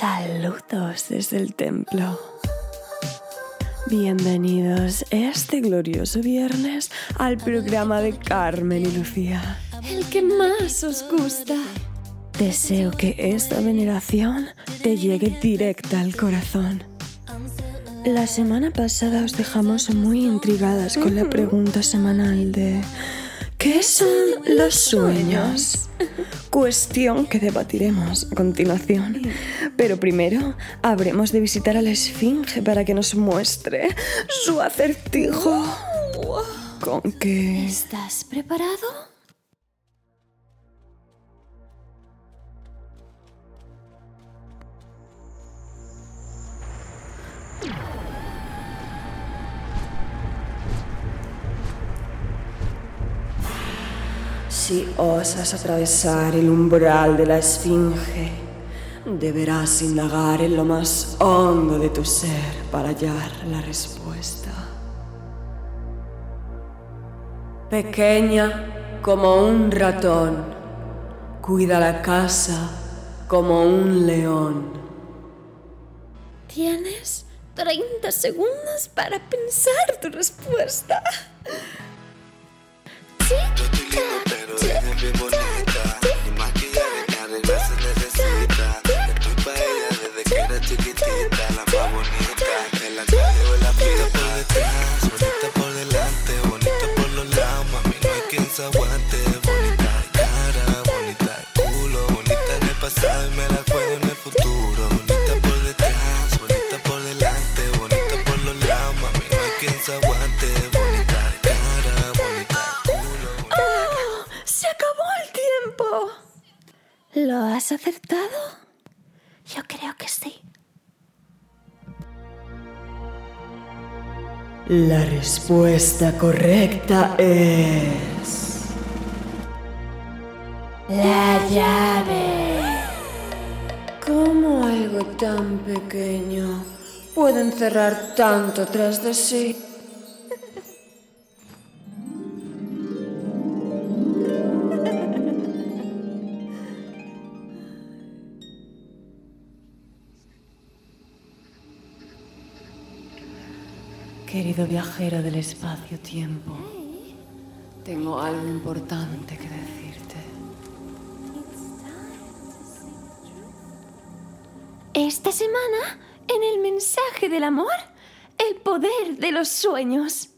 Saludos desde el templo. Bienvenidos este glorioso viernes al programa de Carmen y Lucía, el que más os gusta. Deseo que esta veneración te llegue directa al corazón. La semana pasada os dejamos muy intrigadas con la pregunta semanal de ¿qué son los sueños? Cuestión que debatiremos a continuación. Pero primero habremos de visitar a la Esfinge para que nos muestre su acertijo. ¿Con qué? ¿Estás preparado? Si osas atravesar el umbral de la Esfinge, deberás indagar en lo más hondo de tu ser para hallar la respuesta. Pequeña como un ratón, cuida la casa como un león. Tienes 30 segundos para pensar tu respuesta. Yo estoy lindo, pero ella es bien bonita. Y maquillaje que arreglar se necesita. Estoy pa' ella desde que era chiquitita. La más bonita. En la calle o la vida por detrás. Bonita por delante, bonita por los lados. Mami, no hay quien se aguante. Bonita de cara, bonita de culo. Bonita en el pasado y me la juego en el futuro. Bonita por detrás, bonita por delante. Bonita por los lados. Mami, no hay quien se aguante. ¿Lo has acertado? Yo creo que sí. La respuesta correcta es... La llave. ¿Cómo algo tan pequeño puede encerrar tanto tras de sí? Querido viajero del espacio-tiempo, tengo algo importante que decirte. Esta semana, en el mensaje del amor, el poder de los sueños.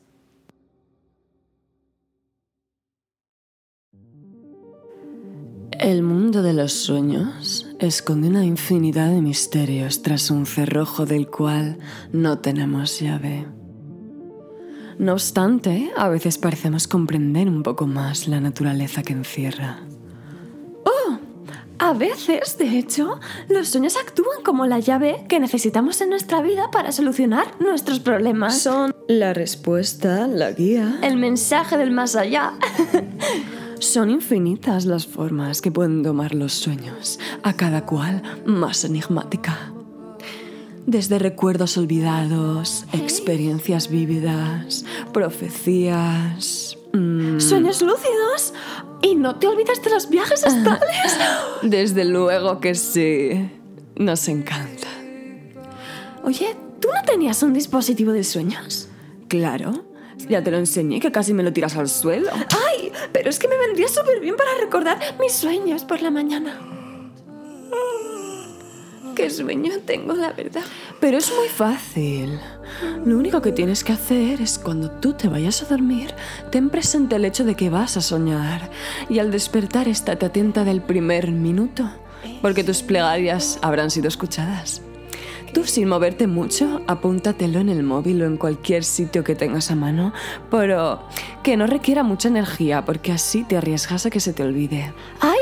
El mundo de los sueños esconde una infinidad de misterios tras un cerrojo del cual no tenemos llave. No obstante, a veces parecemos comprender un poco más la naturaleza que encierra. ¡Oh! A veces, de hecho, los sueños actúan como la llave que necesitamos en nuestra vida para solucionar nuestros problemas. Son la respuesta, la guía. El mensaje del más allá. Son infinitas las formas que pueden tomar los sueños, a cada cual más enigmática. Desde recuerdos olvidados, experiencias vívidas, profecías... mm, ¿Sueños lúcidos? ¿Y no te olvidas de los viajes astrales? Desde luego que sí. Nos encanta. Oye, ¿tú no tenías un dispositivo de sueños? Claro. Ya te lo enseñé, que casi me lo tiras al suelo. ¡Ay! Pero es que me vendría súper bien para recordar mis sueños por la mañana. ¿Qué sueño tengo, la verdad? Pero es muy fácil. Lo único que tienes que hacer es cuando tú te vayas a dormir, ten presente el hecho de que vas a soñar. Y al despertar, estate atenta del primer minuto, porque tus plegarias habrán sido escuchadas. Tú sin moverte mucho, apúntatelo en el móvil o en cualquier sitio que tengas a mano, pero que no requiera mucha energía, porque así te arriesgas a que se te olvide. ¡Ay!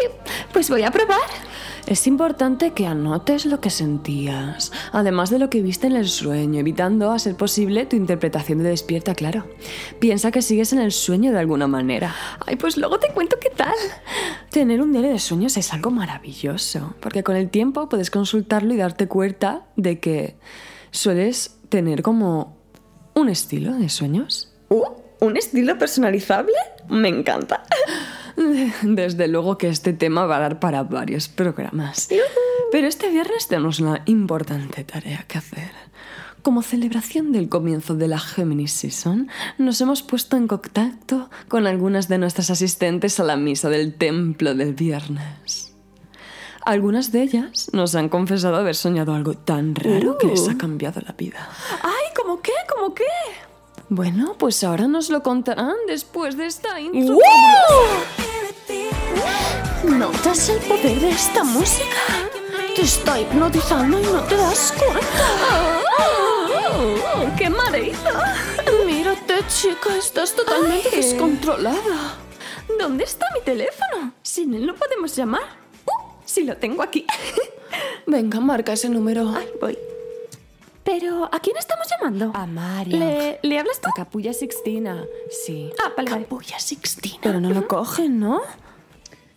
Pues voy a probar. Es importante que anotes lo que sentías, además de lo que viste en el sueño, evitando, a ser posible, tu interpretación de despierta, claro. Piensa que sigues en el sueño de alguna manera. Ay, pues luego te cuento qué tal. Tener un diario de sueños es algo maravilloso, porque con el tiempo puedes consultarlo y darte cuenta de que sueles tener como un estilo de sueños. Uh, ¿Un estilo personalizable? Me encanta. Desde luego que este tema va a dar para varios programas. Pero este viernes tenemos una importante tarea que hacer. Como celebración del comienzo de la Gemini Season, nos hemos puesto en contacto con algunas de nuestras asistentes a la misa del templo del viernes. Algunas de ellas nos han confesado haber soñado algo tan raro que les ha cambiado la vida. ¡Ay, ¿cómo qué? ¿Cómo qué? Bueno, pues ahora nos lo contarán después de esta intro. ¿Notas el poder de esta música? Te está hipnotizando y no te das cuenta. ¡Oh, ¡Qué mareita! Mírate, chica, estás totalmente Ay. descontrolada. ¿Dónde está mi teléfono? Sin él no podemos llamar. ¡Uh! sí lo tengo aquí. Venga, marca ese número. Ay, voy. Pero, ¿a quién estamos llamando? A María. ¿Le, ¿Le hablas tú? A Capulla Sixtina. Sí. Ah, vale, vale. Capulla Sixtina. Pero no lo cogen, ¿no?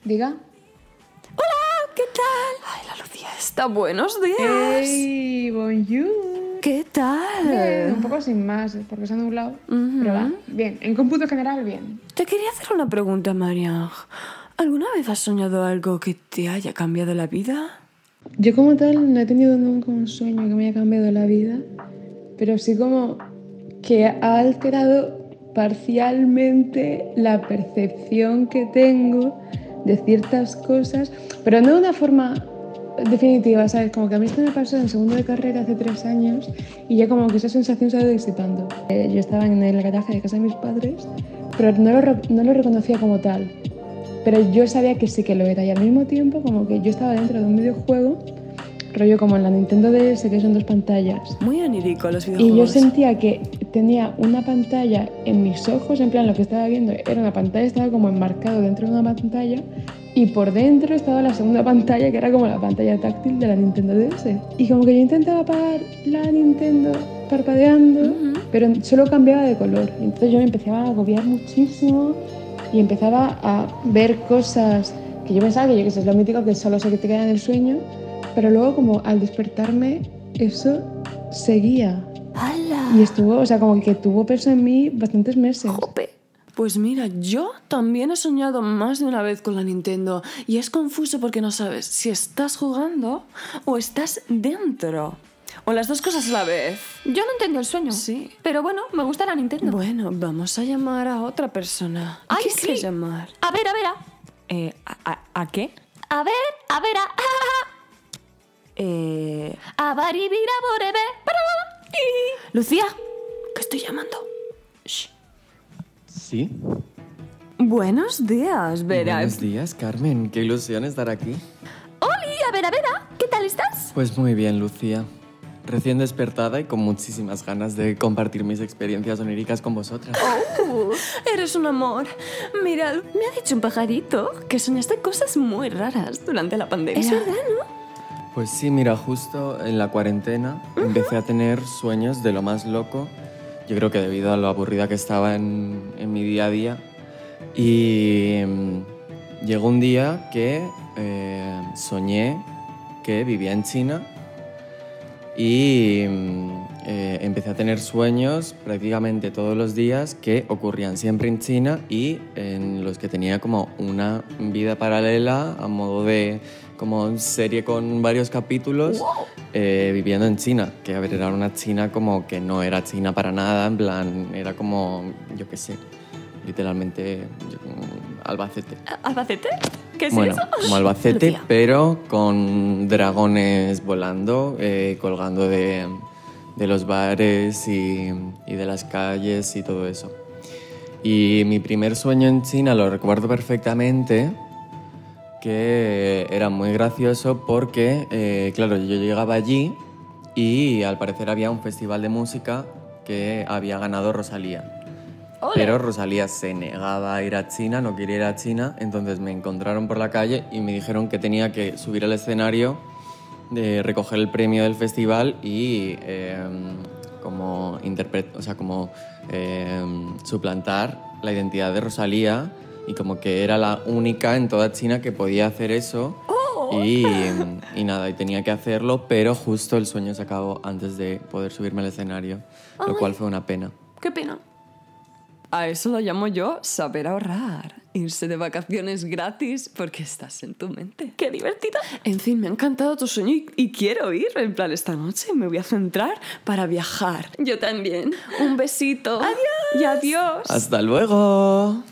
Diga. Hola, ¿qué tal? Ay, la Lucía está. Buenos días. ¡Hey! ¡Bonjour! ¿Qué tal? Bien, un poco sin más, porque se ha nublado. Pero va, bien. En cómputo general, bien. Te quería hacer una pregunta, María. ¿Alguna vez has soñado algo que te haya cambiado la vida? Yo como tal no he tenido nunca un sueño que me haya cambiado la vida, pero sí como que ha alterado parcialmente la percepción que tengo de ciertas cosas, pero no de una forma definitiva, ¿sabes? Como que a mí esto me pasó en segundo de carrera hace tres años y ya como que esa sensación se ha ido disipando. Eh, yo estaba en el garaje de casa de mis padres, pero no lo, no lo reconocía como tal. Pero yo sabía que sí que lo era y al mismo tiempo como que yo estaba dentro de un videojuego, rollo como en la Nintendo DS, que son dos pantallas. Muy onírico los Y videojuegos. yo sentía que tenía una pantalla en mis ojos, en plan lo que estaba viendo era una pantalla, estaba como enmarcado dentro de una pantalla y por dentro estaba la segunda pantalla que era como la pantalla táctil de la Nintendo DS. Y como que yo intentaba apagar la Nintendo parpadeando, pero solo cambiaba de color. Y entonces yo me empezaba a agobiar muchísimo y empezaba a ver cosas que yo pensaba que yo que sé, es lo mítico que solo se te queda en el sueño, pero luego como al despertarme eso seguía. ¡Hala! Y estuvo, o sea, como que tuvo peso en mí bastantes meses. Jope. Pues mira, yo también he soñado más de una vez con la Nintendo y es confuso porque no sabes si estás jugando o estás dentro. O las dos cosas a la vez. Yo no entiendo el sueño. Sí. Pero bueno, me gusta la Nintendo. Bueno, vamos a llamar a otra persona. ¿A Ay, quién sí. llamar? A ver, a ver, a, Eh, ¿a, a- a qué? a ver, a ver, a... Eh, A baribira borebe. para- y- Lucía, que estoy llamando. Shh. Sí. Buenos días, Vera. Buenos días, Carmen. Qué ilusión estar aquí. Oli, a ver, a ver, a, ¿qué tal estás? Pues muy bien, Lucía. Recién despertada y con muchísimas ganas de compartir mis experiencias oníricas con vosotras. Eres un amor. Mira, me ha dicho un pajarito que soñaste cosas muy raras durante la pandemia. Es verdad, ¿no? Pues sí, mira, justo en la cuarentena empecé a tener sueños de lo más loco. Yo creo que debido a lo aburrida que estaba en, en mi día a día. Y mm, llegó un día que eh, soñé que vivía en China y mm, eh, empecé a tener sueños prácticamente todos los días que ocurrían siempre en China y en los que tenía como una vida paralela a modo de como serie con varios capítulos eh, viviendo en China, que a ver, era una China como que no era China para nada, en plan, era como, yo qué sé, literalmente yo- Albacete. ¿Albacete? ¿Qué es Bueno, eso? como Albacete, pero con dragones volando, eh, colgando de, de los bares y, y de las calles y todo eso. Y mi primer sueño en China lo recuerdo perfectamente, que era muy gracioso porque, eh, claro, yo llegaba allí y al parecer había un festival de música que había ganado Rosalía. Pero Rosalía se negaba a ir a China, no quería ir a China, entonces me encontraron por la calle y me dijeron que tenía que subir al escenario, de recoger el premio del festival y eh, como, o sea, como eh, suplantar la identidad de Rosalía y como que era la única en toda China que podía hacer eso. Y, y nada, y tenía que hacerlo, pero justo el sueño se acabó antes de poder subirme al escenario, lo cual fue una pena. Qué pena. A eso lo llamo yo saber ahorrar. irse de vacaciones gratis porque estás en tu mente. ¡Qué divertido! En fin, me ha encantado tu sueño y, y quiero ir. En plan, esta noche me voy a centrar para viajar. Yo también. Un besito. Adiós. Y adiós. Hasta luego.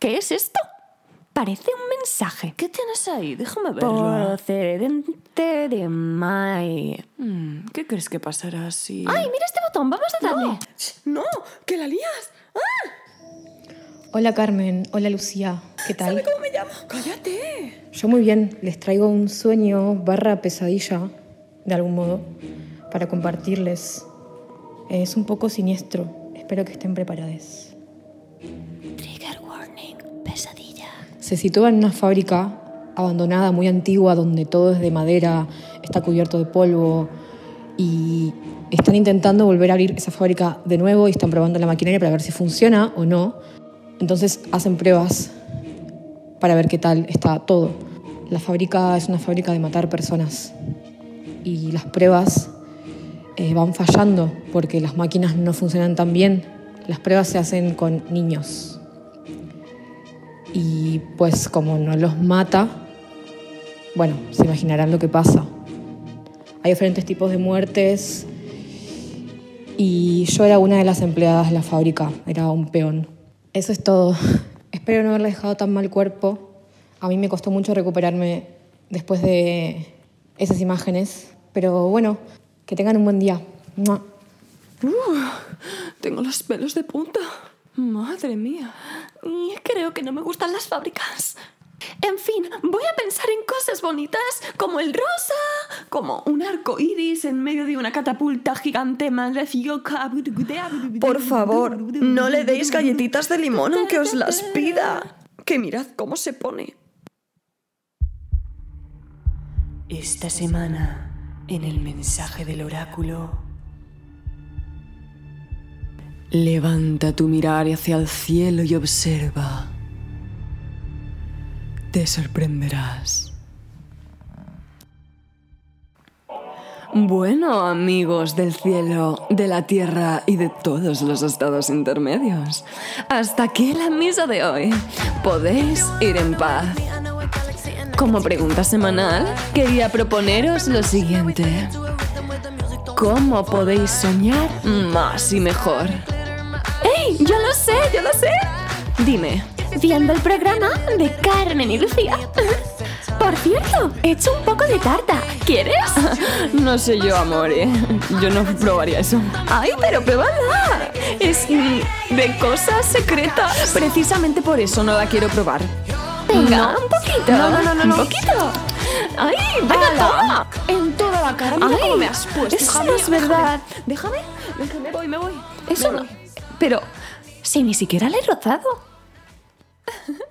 ¿Qué es esto? Parece un mensaje. ¿Qué tienes ahí? Déjame verlo. Procedente de Mai. Mm, ¿Qué crees que pasará si...? ¡Ay, mira este botón! ¡Vamos a darle! ¡No! ¡Que la lías! Hola Carmen, hola Lucía, ¿qué tal? ¿Cómo me llamo? ¡Cállate! Yo muy bien, les traigo un sueño barra pesadilla, de algún modo, para compartirles. Es un poco siniestro, espero que estén preparados. Se sitúa en una fábrica abandonada, muy antigua, donde todo es de madera, está cubierto de polvo y están intentando volver a abrir esa fábrica de nuevo y están probando la maquinaria para ver si funciona o no. Entonces hacen pruebas para ver qué tal está todo. La fábrica es una fábrica de matar personas y las pruebas eh, van fallando porque las máquinas no funcionan tan bien. Las pruebas se hacen con niños y pues como no los mata, bueno, se imaginarán lo que pasa. Hay diferentes tipos de muertes y yo era una de las empleadas de la fábrica, era un peón. Eso es todo. Espero no haberle dejado tan mal cuerpo. A mí me costó mucho recuperarme después de esas imágenes, pero bueno, que tengan un buen día. ¡Mua! Tengo los pelos de punta. Madre mía. Creo que no me gustan las fábricas. En fin, voy a pensar en cosas bonitas como el rosa, Como un arco iris en medio de una catapulta gigante. Por favor, no le deis galletitas de limón aunque os las pida. Que mirad cómo se pone. Esta semana, en el mensaje del oráculo. Levanta tu mirar hacia el cielo y observa. Te sorprenderás. Bueno, amigos del cielo, de la tierra y de todos los estados intermedios, hasta aquí la misa de hoy. Podéis ir en paz. Como pregunta semanal, quería proponeros lo siguiente. ¿Cómo podéis soñar más y mejor? ¡Yo lo sé! ¡Yo lo sé! Dime, Viendo el programa de Carmen y Lucía. Por cierto, he hecho un poco de tarta. ¿Quieres? no sé yo, amore. Yo no probaría eso. ¡Ay, pero pruébala! Es de cosas secretas. Precisamente por eso no la quiero probar. Venga, un poquito. No, no, no, no, Un no. poquito. ¡Ay, venga, toma! En toda la cara, mira Ay, cómo me has puesto. eso no es verdad. Déjame, déjame, me voy, me voy. Eso Me no. voy. Pero, si ni siquiera la he rozado.